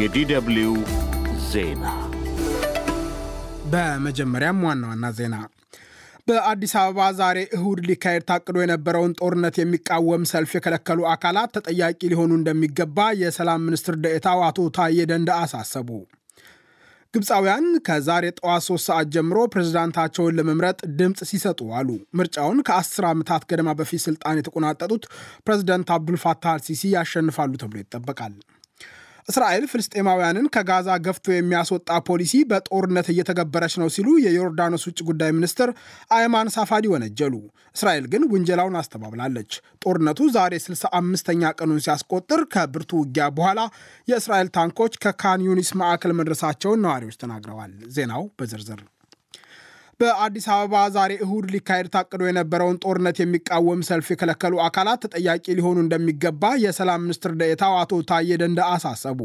የዲደብልዩ ዜና በመጀመሪያም ዋና ዋና ዜና በአዲስ አበባ ዛሬ እሁድ ሊካሄድ ታቅዶ የነበረውን ጦርነት የሚቃወም ሰልፍ የከለከሉ አካላት ተጠያቂ ሊሆኑ እንደሚገባ የሰላም ሚኒስትር ደኤታው አቶ ታዬ ደንደአ አሳሰቡ። ግብፃውያን ከዛሬ ጠዋት ሶስት ሰዓት ጀምሮ ፕሬዝዳንታቸውን ለመምረጥ ድምፅ ሲሰጡ አሉ። ምርጫውን ከአስር ዓመታት ገደማ በፊት ስልጣን የተቆናጠጡት ፕሬዝዳንት አብዱልፋታህ አልሲሲ ያሸንፋሉ ተብሎ ይጠበቃል። እስራኤል ፍልስጤማውያንን ከጋዛ ገፍቶ የሚያስወጣ ፖሊሲ በጦርነት እየተገበረች ነው ሲሉ የዮርዳኖስ ውጭ ጉዳይ ሚኒስትር አይማን ሳፋዲ ወነጀሉ። እስራኤል ግን ውንጀላውን አስተባብላለች። ጦርነቱ ዛሬ 65ኛ ቀኑን ሲያስቆጥር ከብርቱ ውጊያ በኋላ የእስራኤል ታንኮች ከካን ዩኒስ ማዕከል መድረሳቸውን ነዋሪዎች ተናግረዋል። ዜናው በዝርዝር በአዲስ አበባ ዛሬ እሁድ ሊካሄድ ታቅዶ የነበረውን ጦርነት የሚቃወም ሰልፍ የከለከሉ አካላት ተጠያቂ ሊሆኑ እንደሚገባ የሰላም ሚኒስትር ደኤታው አቶ ታዬ ደንደአ አሳሰቡ።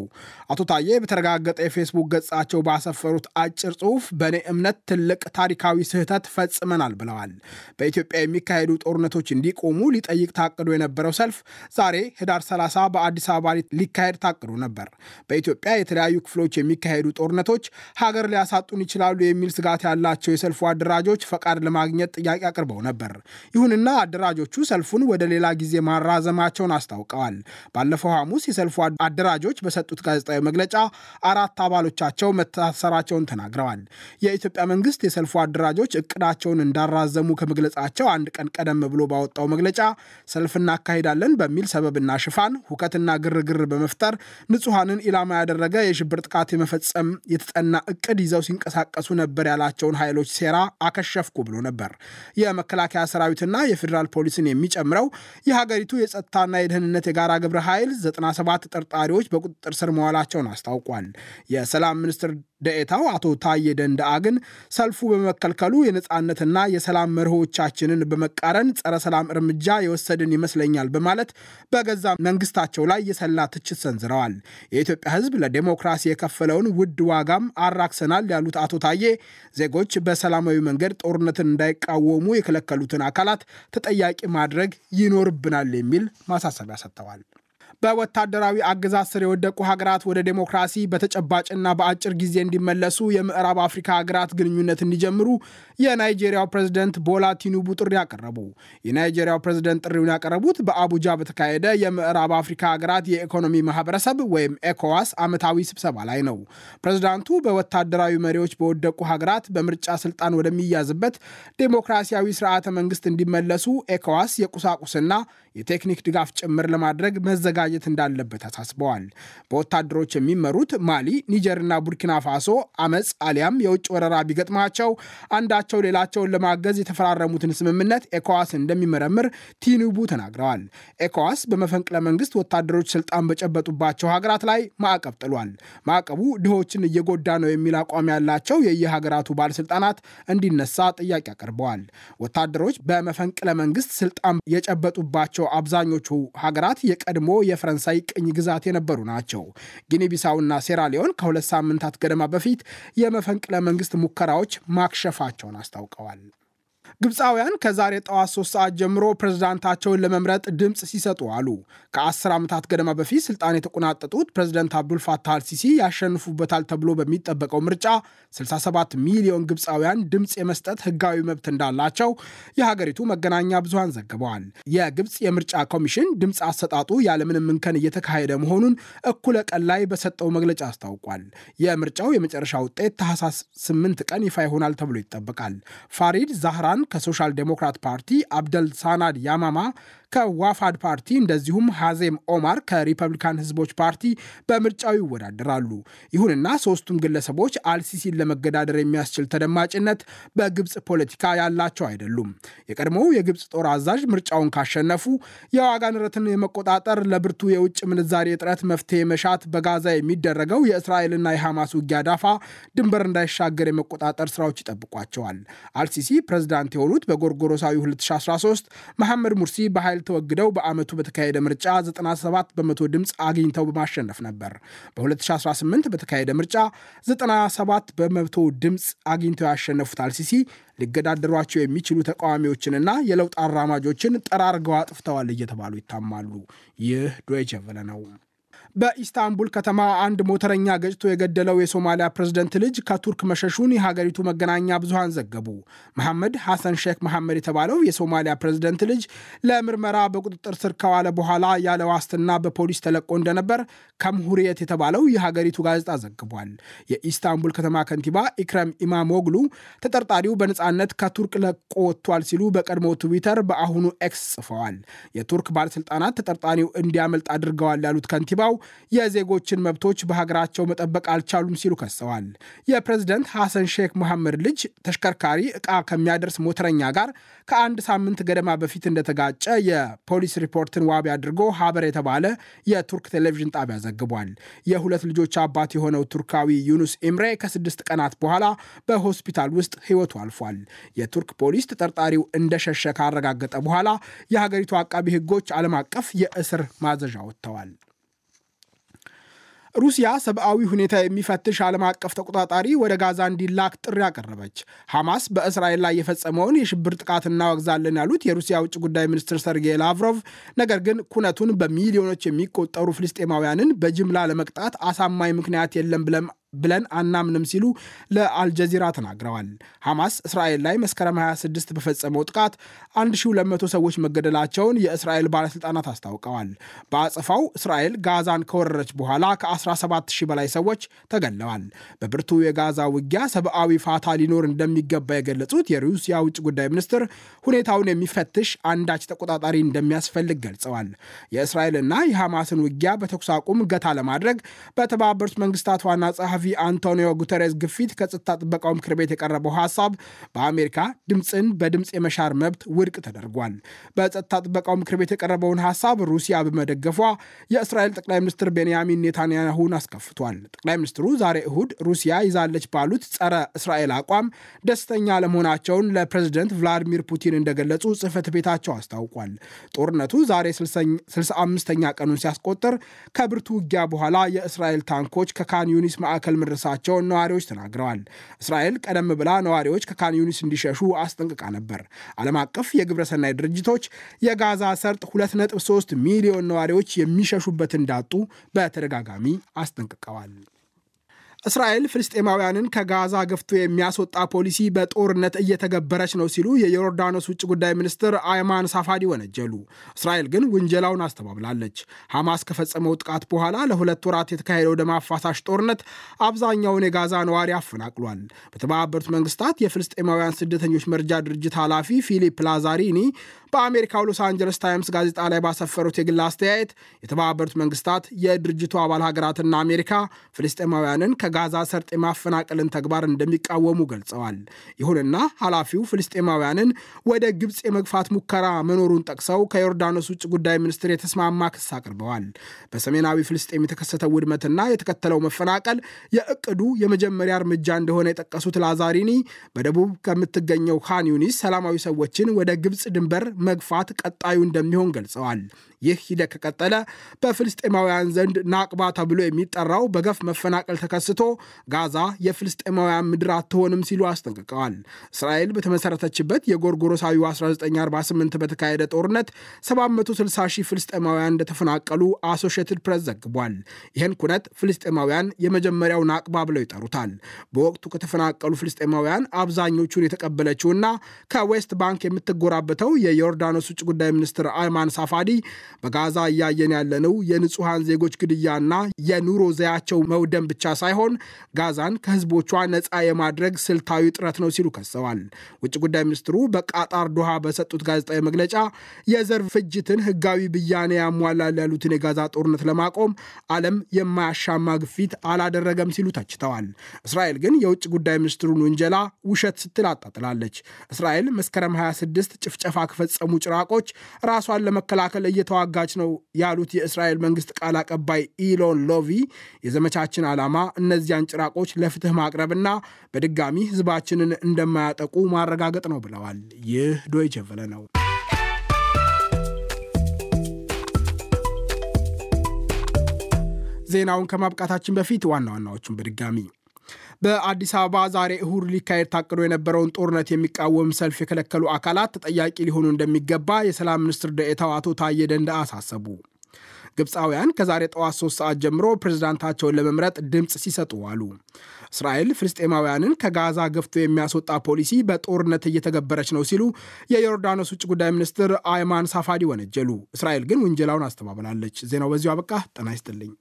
አቶ ታዬ በተረጋገጠ የፌስቡክ ገጻቸው ባሰፈሩት አጭር ጽሑፍ በእኔ እምነት ትልቅ ታሪካዊ ስህተት ፈጽመናል ብለዋል። በኢትዮጵያ የሚካሄዱ ጦርነቶች እንዲቆሙ ሊጠይቅ ታቅዶ የነበረው ሰልፍ ዛሬ ህዳር 30 በአዲስ አበባ ሊካሄድ ታቅዶ ነበር። በኢትዮጵያ የተለያዩ ክፍሎች የሚካሄዱ ጦርነቶች ሀገር ሊያሳጡን ይችላሉ የሚል ስጋት ያላቸው የሰልፉ አደራጆች ፈቃድ ለማግኘት ጥያቄ አቅርበው ነበር። ይሁንና አደራጆቹ ሰልፉን ወደ ሌላ ጊዜ ማራዘማቸውን አስታውቀዋል። ባለፈው ሐሙስ የሰልፉ አደራጆች በሰጡት ጋዜጣዊ መግለጫ አራት አባሎቻቸው መታሰራቸውን ተናግረዋል። የኢትዮጵያ መንግስት የሰልፉ አደራጆች እቅዳቸውን እንዳራዘሙ ከመግለጻቸው አንድ ቀን ቀደም ብሎ ባወጣው መግለጫ ሰልፍ እናካሂዳለን በሚል ሰበብና ሽፋን ሁከትና ግርግር በመፍጠር ንጹሐንን ኢላማ ያደረገ የሽብር ጥቃት የመፈጸም የተጠና እቅድ ይዘው ሲንቀሳቀሱ ነበር ያላቸውን ኃይሎች ሴራ አከሸፍኩ ብሎ ነበር። የመከላከያ ሰራዊትና የፌዴራል ፖሊስን የሚጨምረው የሀገሪቱ የጸጥታና የደህንነት የጋራ ግብረ ኃይል 97 ተጠርጣሪዎች በቁጥጥር ስር መዋላቸውን አስታውቋል። የሰላም ሚኒስትር ደኤታው አቶ ታዬ ደንደአ ግን ሰልፉ በመከልከሉ የነፃነትና የሰላም መርሆቻችንን በመቃረን ጸረ ሰላም እርምጃ የወሰድን ይመስለኛል በማለት በገዛ መንግስታቸው ላይ የሰላ ትችት ሰንዝረዋል። የኢትዮጵያ ሕዝብ ለዴሞክራሲ የከፈለውን ውድ ዋጋም አራክሰናል ያሉት አቶ ታዬ ዜጎች በሰላማዊ መንገድ ጦርነትን እንዳይቃወሙ የከለከሉትን አካላት ተጠያቂ ማድረግ ይኖርብናል የሚል ማሳሰቢያ ሰጥተዋል። በወታደራዊ አገዛዝ ስር የወደቁ ሀገራት ወደ ዴሞክራሲ በተጨባጭና በአጭር ጊዜ እንዲመለሱ የምዕራብ አፍሪካ ሀገራት ግንኙነት እንዲጀምሩ የናይጄሪያው ፕሬዝደንት ቦላ ቲኑቡ ጥሪ አቀረቡ። የናይጄሪያው ፕሬዝደንት ጥሪውን ያቀረቡት በአቡጃ በተካሄደ የምዕራብ አፍሪካ ሀገራት የኢኮኖሚ ማህበረሰብ ወይም ኤኮዋስ ዓመታዊ ስብሰባ ላይ ነው። ፕሬዝዳንቱ በወታደራዊ መሪዎች በወደቁ ሀገራት በምርጫ ስልጣን ወደሚያዝበት ዴሞክራሲያዊ ስርዓተ መንግስት እንዲመለሱ ኤኮዋስ የቁሳቁስና የቴክኒክ ድጋፍ ጭምር ለማድረግ መዘጋጀት እንዳለበት አሳስበዋል። በወታደሮች የሚመሩት ማሊ፣ ኒጀርና ቡርኪና ፋሶ አመፅ አሊያም የውጭ ወረራ ቢገጥማቸው አንዳቸው ሌላቸውን ለማገዝ የተፈራረሙትን ስምምነት ኤኮዋስ እንደሚመረምር ቲኑቡ ተናግረዋል። ኤኮዋስ በመፈንቅለ መንግስት ወታደሮች ስልጣን በጨበጡባቸው ሀገራት ላይ ማዕቀብ ጥሏል። ማዕቀቡ ድሆችን እየጎዳ ነው የሚል አቋም ያላቸው የየሀገራቱ ባለስልጣናት እንዲነሳ ጥያቄ አቅርበዋል። ወታደሮች በመፈንቅለ መንግስት ስልጣን የጨበጡባቸው አብዛኞቹ ሀገራት የቀድሞ የፈረንሳይ ቅኝ ግዛት የነበሩ ናቸው። ጊኒቢሳውና ሴራሊዮን ከሁለት ሳምንታት ገደማ በፊት የመፈንቅለ መንግስት ሙከራዎች ማክሸፋቸውን አስታውቀዋል። ግብፃውያን ከዛሬ ጠዋት ሶስት ሰዓት ጀምሮ ፕሬዝዳንታቸውን ለመምረጥ ድምፅ ሲሰጡ አሉ። ከአስር ዓመታት ገደማ በፊት ስልጣን የተቆናጠጡት ፕሬዝደንት አብዱልፋታህ አልሲሲ ያሸንፉበታል ተብሎ በሚጠበቀው ምርጫ 67 ሚሊዮን ግብፃውያን ድምፅ የመስጠት ህጋዊ መብት እንዳላቸው የሀገሪቱ መገናኛ ብዙሃን ዘግበዋል። የግብፅ የምርጫ ኮሚሽን ድምፅ አሰጣጡ ያለምንም እንከን እየተካሄደ መሆኑን እኩለ ቀን ላይ በሰጠው መግለጫ አስታውቋል። የምርጫው የመጨረሻ ውጤት ታህሳስ 8 ቀን ይፋ ይሆናል ተብሎ ይጠበቃል። ፋሪድ ዛህራን ከሶሻል ዴሞክራት ፓርቲ፣ አብደል ሳናድ ያማማ ከዋፍድ ፓርቲ እንደዚሁም ሐዜም ኦማር ከሪፐብሊካን ህዝቦች ፓርቲ በምርጫው ይወዳደራሉ። ይሁንና ሶስቱም ግለሰቦች አልሲሲን ለመገዳደር የሚያስችል ተደማጭነት በግብፅ ፖለቲካ ያላቸው አይደሉም። የቀድሞው የግብፅ ጦር አዛዥ ምርጫውን ካሸነፉ የዋጋ ንረትን የመቆጣጠር ለብርቱ የውጭ ምንዛሬ እጥረት መፍትሄ መሻት፣ በጋዛ የሚደረገው የእስራኤልና የሐማስ ውጊያ ዳፋ ድንበር እንዳይሻገር የመቆጣጠር ስራዎች ይጠብቋቸዋል። አልሲሲ ፕሬዝዳንት የሆኑት በጎርጎሮሳዊ 2013 መሐመድ ሙርሲ በኃይል ተወግደው በዓመቱ በተካሄደ ምርጫ 97 በመቶ ድምፅ አግኝተው በማሸነፍ ነበር። በ2018 በተካሄደ ምርጫ 97 በመቶ ድምፅ አግኝተው ያሸነፉት አልሲሲ ሊገዳደሯቸው የሚችሉ ተቃዋሚዎችንና የለውጥ አራማጆችን ጠራርገው አጥፍተዋል እየተባሉ ይታማሉ። ይህ ዶይቼ ቬለ ነው። በኢስታንቡል ከተማ አንድ ሞተረኛ ገጭቶ የገደለው የሶማሊያ ፕሬዝደንት ልጅ ከቱርክ መሸሹን የሀገሪቱ መገናኛ ብዙሃን ዘገቡ። መሐመድ ሐሰን ሼክ መሐመድ የተባለው የሶማሊያ ፕሬዝደንት ልጅ ለምርመራ በቁጥጥር ስር ከዋለ በኋላ ያለ ዋስትና በፖሊስ ተለቆ እንደነበር ኩምሁሪየት የተባለው የሀገሪቱ ጋዜጣ ዘግቧል። የኢስታንቡል ከተማ ከንቲባ ኢክረም ኢማሞግሉ ተጠርጣሪው በነፃነት ከቱርክ ለቆ ወጥቷል ሲሉ በቀድሞ ትዊተር በአሁኑ ኤክስ ጽፈዋል። የቱርክ ባለስልጣናት ተጠርጣሪው እንዲያመልጥ አድርገዋል ያሉት ከንቲባው የዜጎችን መብቶች በሀገራቸው መጠበቅ አልቻሉም ሲሉ ከሰዋል። የፕሬዝደንት ሐሰን ሼክ መሐመድ ልጅ ተሽከርካሪ ዕቃ ከሚያደርስ ሞተረኛ ጋር ከአንድ ሳምንት ገደማ በፊት እንደተጋጨ የፖሊስ ሪፖርትን ዋቢ አድርጎ ሀበር የተባለ የቱርክ ቴሌቪዥን ጣቢያ ዘግቧል። የሁለት ልጆች አባት የሆነው ቱርካዊ ዩኑስ ኢምሬ ከስድስት ቀናት በኋላ በሆስፒታል ውስጥ ሕይወቱ አልፏል። የቱርክ ፖሊስ ተጠርጣሪው እንደሸሸ ካረጋገጠ በኋላ የሀገሪቱ አቃቢ ሕጎች ዓለም አቀፍ የእስር ማዘዣ አውጥተዋል። ሩሲያ ሰብአዊ ሁኔታ የሚፈትሽ ዓለም አቀፍ ተቆጣጣሪ ወደ ጋዛ እንዲላክ ጥሪ አቀረበች። ሐማስ በእስራኤል ላይ የፈጸመውን የሽብር ጥቃት እናወግዛለን ያሉት የሩሲያ ውጭ ጉዳይ ሚኒስትር ሰርጌይ ላቭሮቭ፣ ነገር ግን ኩነቱን በሚሊዮኖች የሚቆጠሩ ፍልስጤማውያንን በጅምላ ለመቅጣት አሳማኝ ምክንያት የለም ብለም ብለን አናምንም ሲሉ ለአልጀዚራ ተናግረዋል። ሐማስ እስራኤል ላይ መስከረም 26 በፈጸመው ጥቃት 1200 ሰዎች መገደላቸውን የእስራኤል ባለሥልጣናት አስታውቀዋል። በአጸፋው እስራኤል ጋዛን ከወረረች በኋላ ከ17000 በላይ ሰዎች ተገለዋል። በብርቱ የጋዛ ውጊያ ሰብአዊ ፋታ ሊኖር እንደሚገባ የገለጹት የሩሲያ ውጭ ጉዳይ ሚኒስትር ሁኔታውን የሚፈትሽ አንዳች ተቆጣጣሪ እንደሚያስፈልግ ገልጸዋል። የእስራኤልና የሐማስን ውጊያ በተኩስ አቁም ገታ ለማድረግ በተባበሩት መንግስታት ዋና ጸሐፊ አንቶኒዮ ጉተሬስ ግፊት ከጸጥታ ጥበቃው ምክር ቤት የቀረበው ሀሳብ በአሜሪካ ድምፅን በድምፅ የመሻር መብት ውድቅ ተደርጓል። በጸጥታ ጥበቃው ምክር ቤት የቀረበውን ሀሳብ ሩሲያ በመደገፏ የእስራኤል ጠቅላይ ሚኒስትር ቤንያሚን ኔታንያሁን አስከፍቷል። ጠቅላይ ሚኒስትሩ ዛሬ እሁድ ሩሲያ ይዛለች ባሉት ጸረ እስራኤል አቋም ደስተኛ አለመሆናቸውን ለፕሬዚደንት ቭላዲሚር ፑቲን እንደገለጹ ጽህፈት ቤታቸው አስታውቋል። ጦርነቱ ዛሬ 65ኛ ቀኑን ሲያስቆጥር ከብርቱ ውጊያ በኋላ የእስራኤል ታንኮች ከካን ዩኒስ ማዕከል መድረሳቸውን ነዋሪዎች ተናግረዋል። እስራኤል ቀደም ብላ ነዋሪዎች ከካን ዩኒስ እንዲሸሹ አስጠንቅቃ ነበር። ዓለም አቀፍ የግብረሰናይ ድርጅቶች የጋዛ ሰርጥ 2.3 ሚሊዮን ነዋሪዎች የሚሸሹበት እንዳጡ በተደጋጋሚ አስጠንቅቀዋል። እስራኤል ፍልስጤማውያንን ከጋዛ ገፍቶ የሚያስወጣ ፖሊሲ በጦርነት እየተገበረች ነው ሲሉ የዮርዳኖስ ውጭ ጉዳይ ሚኒስትር አይማን ሳፋዲ ወነጀሉ። እስራኤል ግን ውንጀላውን አስተባብላለች። ሐማስ ከፈጸመው ጥቃት በኋላ ለሁለት ወራት የተካሄደው ደም አፋሳሽ ጦርነት አብዛኛውን የጋዛ ነዋሪ አፈናቅሏል። በተባበሩት መንግስታት የፍልስጤማውያን ስደተኞች መርጃ ድርጅት ኃላፊ ፊሊፕ ላዛሪኒ በአሜሪካው ሎስ አንጀለስ ታይምስ ጋዜጣ ላይ ባሰፈሩት የግል አስተያየት የተባበሩት መንግስታት የድርጅቱ አባል ሀገራትና አሜሪካ ፍልስጤማውያንን ከጋዛ ሰርጥ የማፈናቀልን ተግባር እንደሚቃወሙ ገልጸዋል። ይሁንና ኃላፊው ፍልስጤማውያንን ወደ ግብፅ የመግፋት ሙከራ መኖሩን ጠቅሰው ከዮርዳኖስ ውጭ ጉዳይ ሚኒስትር የተስማማ ክስ አቅርበዋል። በሰሜናዊ ፍልስጤም የተከሰተው ውድመትና የተከተለው መፈናቀል የእቅዱ የመጀመሪያ እርምጃ እንደሆነ የጠቀሱት ላዛሪኒ በደቡብ ከምትገኘው ካን ዩኒስ ሰላማዊ ሰዎችን ወደ ግብፅ ድንበር መግፋት ቀጣዩ እንደሚሆን ገልጸዋል። ይህ ሂደት ከቀጠለ በፍልስጤማውያን ዘንድ ናቅባ ተብሎ የሚጠራው በገፍ መፈናቀል ተከስቶ ጋዛ የፍልስጤማውያን ምድር አትሆንም ሲሉ አስጠንቅቀዋል። እስራኤል በተመሰረተችበት የጎርጎሮሳዊው 1948 በተካሄደ ጦርነት 760 ሺህ ፍልስጤማውያን እንደተፈናቀሉ አሶሽትድ ፕሬስ ዘግቧል። ይህን ኩነት ፍልስጤማውያን የመጀመሪያው ናቅባ ብለው ይጠሩታል። በወቅቱ ከተፈናቀሉ ፍልስጤማውያን አብዛኞቹን የተቀበለችውና ከዌስት ባንክ የምትጎራበተው የዮርዳኖስ ውጭ ጉዳይ ሚኒስትር አይማን ሳፋዲ በጋዛ እያየን ያለነው የንጹሐን ዜጎች ግድያና የኑሮ ዘዬያቸው መውደም ብቻ ሳይሆን ጋዛን ከህዝቦቿ ነፃ የማድረግ ስልታዊ ጥረት ነው ሲሉ ከሰዋል። ውጭ ጉዳይ ሚኒስትሩ በቃጣር ዶሃ በሰጡት ጋዜጣዊ መግለጫ የዘር ፍጅትን ህጋዊ ብያኔ ያሟላል ያሉትን የጋዛ ጦርነት ለማቆም ዓለም የማያሻማ ግፊት አላደረገም ሲሉ ተችተዋል። እስራኤል ግን የውጭ ጉዳይ ሚኒስትሩን ውንጀላ ውሸት ስትል አጣጥላለች። እስራኤል መስከረም 26 ጭፍጨፋ ከፈጸሙ ጭራቆች ራሷን ለመከላከል እየተዋጋች ነው ያሉት የእስራኤል መንግስት ቃል አቀባይ ኢሎን ሎቪ የዘመቻችን ዓላማ እነዚያን ጭራቆች ለፍትህ ማቅረብና በድጋሚ ህዝባችንን እንደማያጠቁ ማረጋገጥ ነው ብለዋል። ይህ ዶይቼ ቬለ ነው። ዜናውን ከማብቃታችን በፊት ዋና ዋናዎቹን በድጋሚ በአዲስ አበባ ዛሬ እሁድ ሊካሄድ ታቅዶ የነበረውን ጦርነት የሚቃወም ሰልፍ የከለከሉ አካላት ተጠያቂ ሊሆኑ እንደሚገባ የሰላም ሚኒስትር ደኤታው አቶ ታዬ ደንደአ አሳሰቡ። ግብፃውያን ከዛሬ ጠዋት ሶስት ሰዓት ጀምሮ ፕሬዝዳንታቸውን ለመምረጥ ድምፅ ሲሰጡ አሉ። እስራኤል ፍልስጤማውያንን ከጋዛ ገፍቶ የሚያስወጣ ፖሊሲ በጦርነት እየተገበረች ነው ሲሉ የዮርዳኖስ ውጭ ጉዳይ ሚኒስትር አይማን ሳፋዲ ወነጀሉ። እስራኤል ግን ውንጀላውን አስተባብላለች። ዜናው በዚሁ አበቃ። ጤና ይስጥልኝ።